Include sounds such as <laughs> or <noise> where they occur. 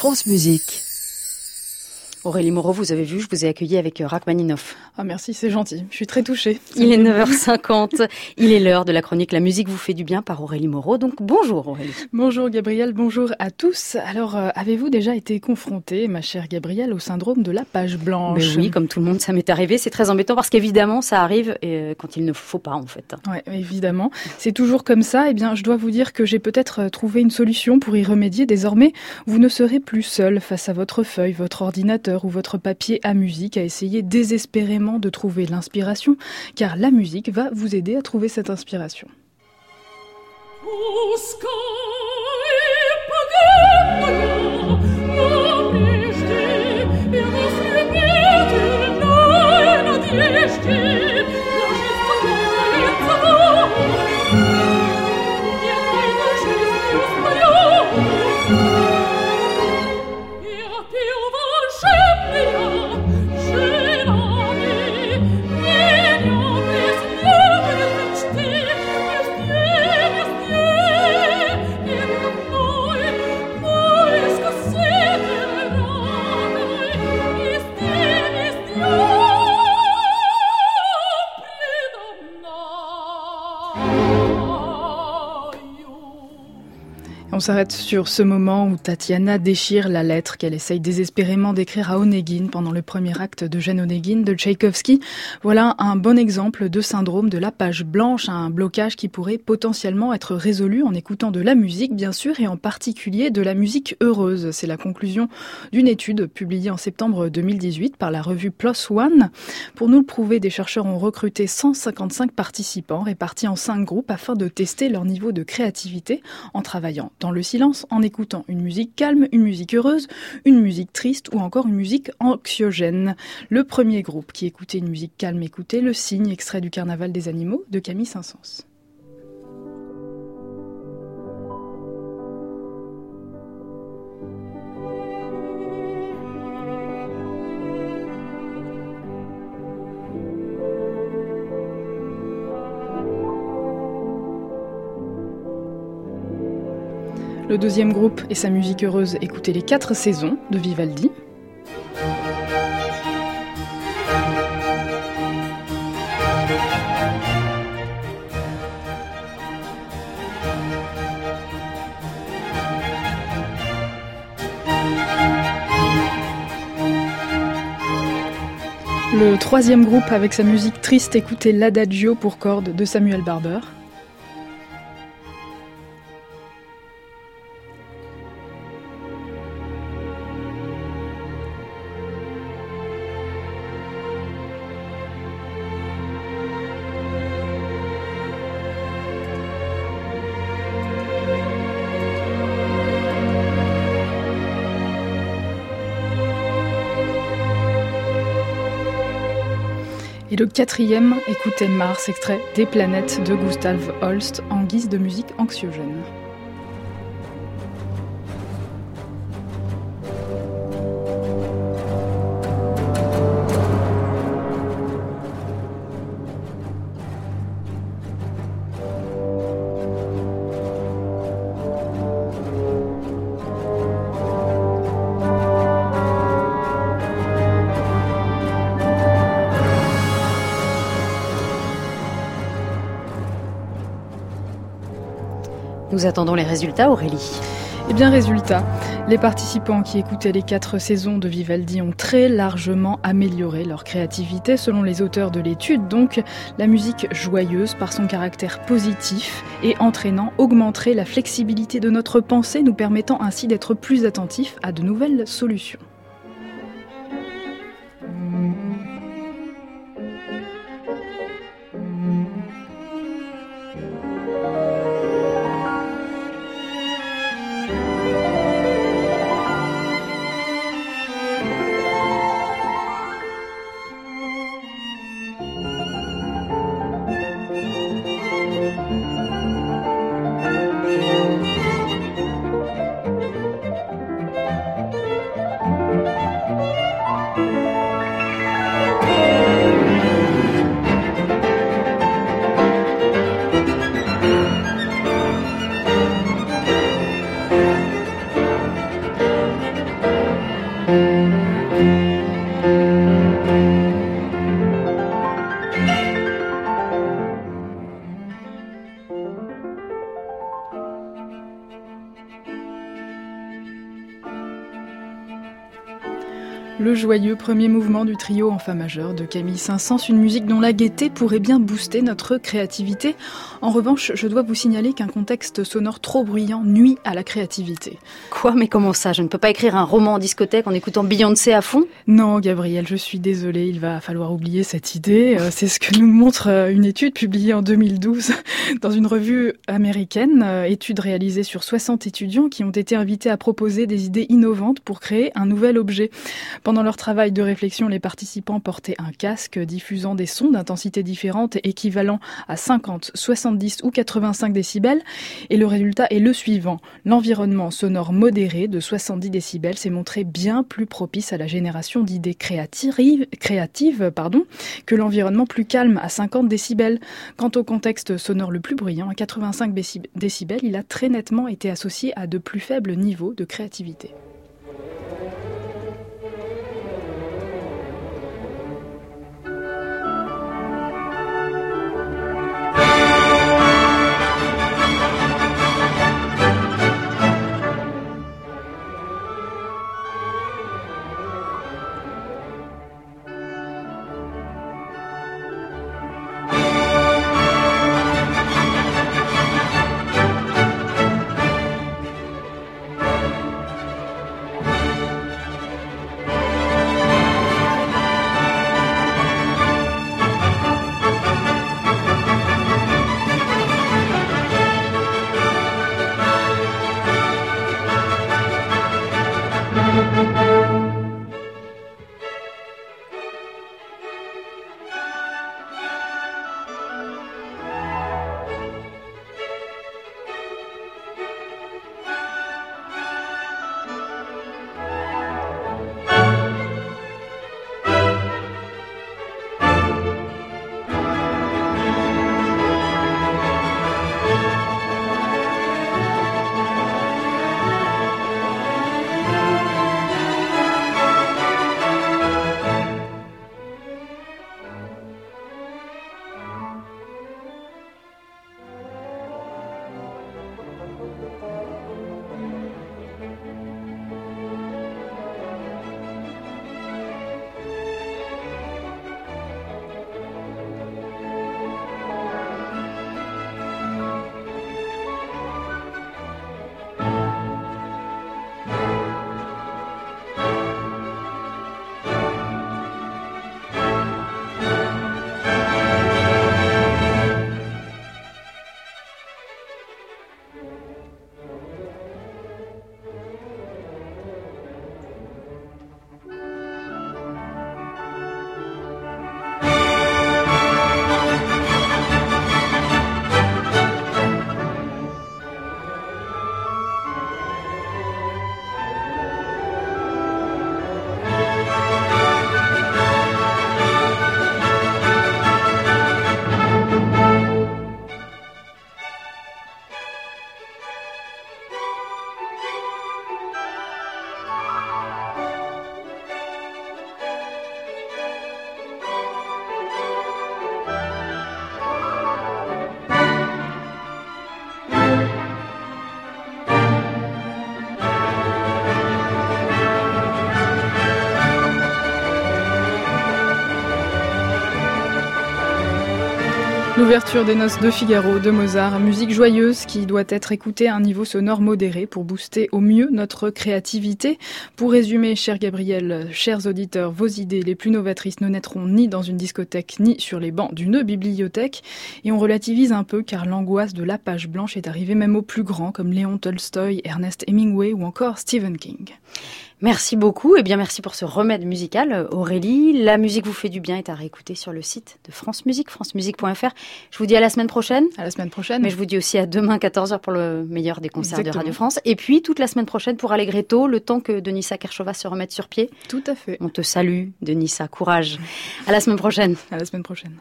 France Musique. Aurélie Moreau, vous avez vu, je vous ai accueilli avec euh, Rachmaninoff. Ah merci, c'est gentil. Je suis très touchée. Il est 9h50. <laughs> Il est l'heure de la chronique La musique vous fait du bien par Aurélie Moreau. Donc bonjour Aurélie. Bonjour Gabrielle, bonjour à tous. Alors euh, avez-vous déjà été confrontée, ma chère Gabrielle, au syndrome de la page blanche? Mais Oui, comme tout le monde, ça m'est arrivé. C'est très embêtant parce qu'évidemment, ça arrive euh, quand il ne faut pas en fait. Oui, évidemment. C'est toujours comme ça. Eh bien, je dois vous dire que j'ai peut-être trouvé une solution pour y remédier. Désormais, vous ne serez plus seul face à votre feuille, votre ordinateur ou votre papier à musique à essayer désespérément de trouver l'inspiration, car la musique va vous aider à trouver cette inspiration. On s'arrête sur ce moment où Tatiana déchire la lettre qu'elle essaye désespérément d'écrire à Onegin pendant le premier acte de Jeanne Onegin de Tchaïkovski. Voilà un bon exemple de syndrome de la page blanche, un blocage qui pourrait potentiellement être résolu en écoutant de la musique, bien sûr, et en particulier de la musique heureuse. C'est la conclusion d'une étude publiée en septembre 2018 par la revue PLOS ONE. Pour nous le prouver, des chercheurs ont recruté 155 participants répartis en cinq groupes afin de tester leur niveau de créativité en travaillant dans le silence en écoutant une musique calme, une musique heureuse, une musique triste ou encore une musique anxiogène. Le premier groupe qui écoutait une musique calme écoutait Le Cygne, extrait du Carnaval des animaux de Camille Saint-Saëns. Le deuxième groupe et sa musique heureuse écoutez les quatre saisons de Vivaldi. Le troisième groupe avec sa musique triste écoutez l'Adagio pour cordes de Samuel Barber. Et le quatrième, écoutez Mars, extrait des planètes de Gustav Holst en guise de musique anxiogène. Nous attendons les résultats, Aurélie. Eh bien, résultat, les participants qui écoutaient les quatre saisons de Vivaldi ont très largement amélioré leur créativité selon les auteurs de l'étude. Donc, la musique joyeuse, par son caractère positif et entraînant, augmenterait la flexibilité de notre pensée, nous permettant ainsi d'être plus attentifs à de nouvelles solutions. Le joyeux premier mouvement du trio en fa majeur de Camille Saint-Saëns, une musique dont la gaieté pourrait bien booster notre créativité. En revanche, je dois vous signaler qu'un contexte sonore trop bruyant nuit à la créativité. Quoi Mais comment ça? Je ne peux pas écrire un roman en discothèque en écoutant Beyoncé à fond? Non, Gabriel, je suis désolée, il va falloir oublier cette idée. Euh, c'est ce que nous montre euh, une étude publiée en 2012 <laughs> dans une revue américaine, euh, étude réalisée sur 60 étudiants qui ont été invités à proposer des idées innovantes pour créer un nouvel objet. Pendant leur travail de réflexion, les participants portaient un casque diffusant des sons d'intensité différente équivalent à 50, 70 ou 85 décibels. Et le résultat est le suivant. L'environnement sonore modéré de 70 décibels s'est montré bien plus propice à la génération d'idées créatives, que l'environnement plus calme à 50 décibels. Quant au contexte sonore le plus bruyant, à 85 décibels, il a très nettement été associé à de plus faibles niveaux de créativité. L'ouverture des noces de Figaro de Mozart, musique joyeuse qui doit être écoutée à un niveau sonore modéré pour booster au mieux notre créativité. Pour résumer, cher Gabriel, chers auditeurs, vos idées les plus novatrices ne naîtront ni dans une discothèque ni sur les bancs d'une bibliothèque. Et on relativise un peu car l'angoisse de la page blanche est arrivée même aux plus grands comme Léon Tolstoy, Ernest Hemingway ou encore Stephen King. Merci beaucoup et bien merci pour ce remède musical, Aurélie. La musique vous fait du bien est à réécouter sur le site de France Musique, francemusique.fr. Je vous dis à la semaine prochaine. À la semaine prochaine. Mais je vous dis aussi à demain 14h pour le meilleur des concerts de Radio France. Et puis toute la semaine prochaine pour Allegretto, le temps que Denisa Kerchova se remette sur pied. Tout à fait. On te salue, Denisa. Courage. À la semaine prochaine. À la semaine prochaine.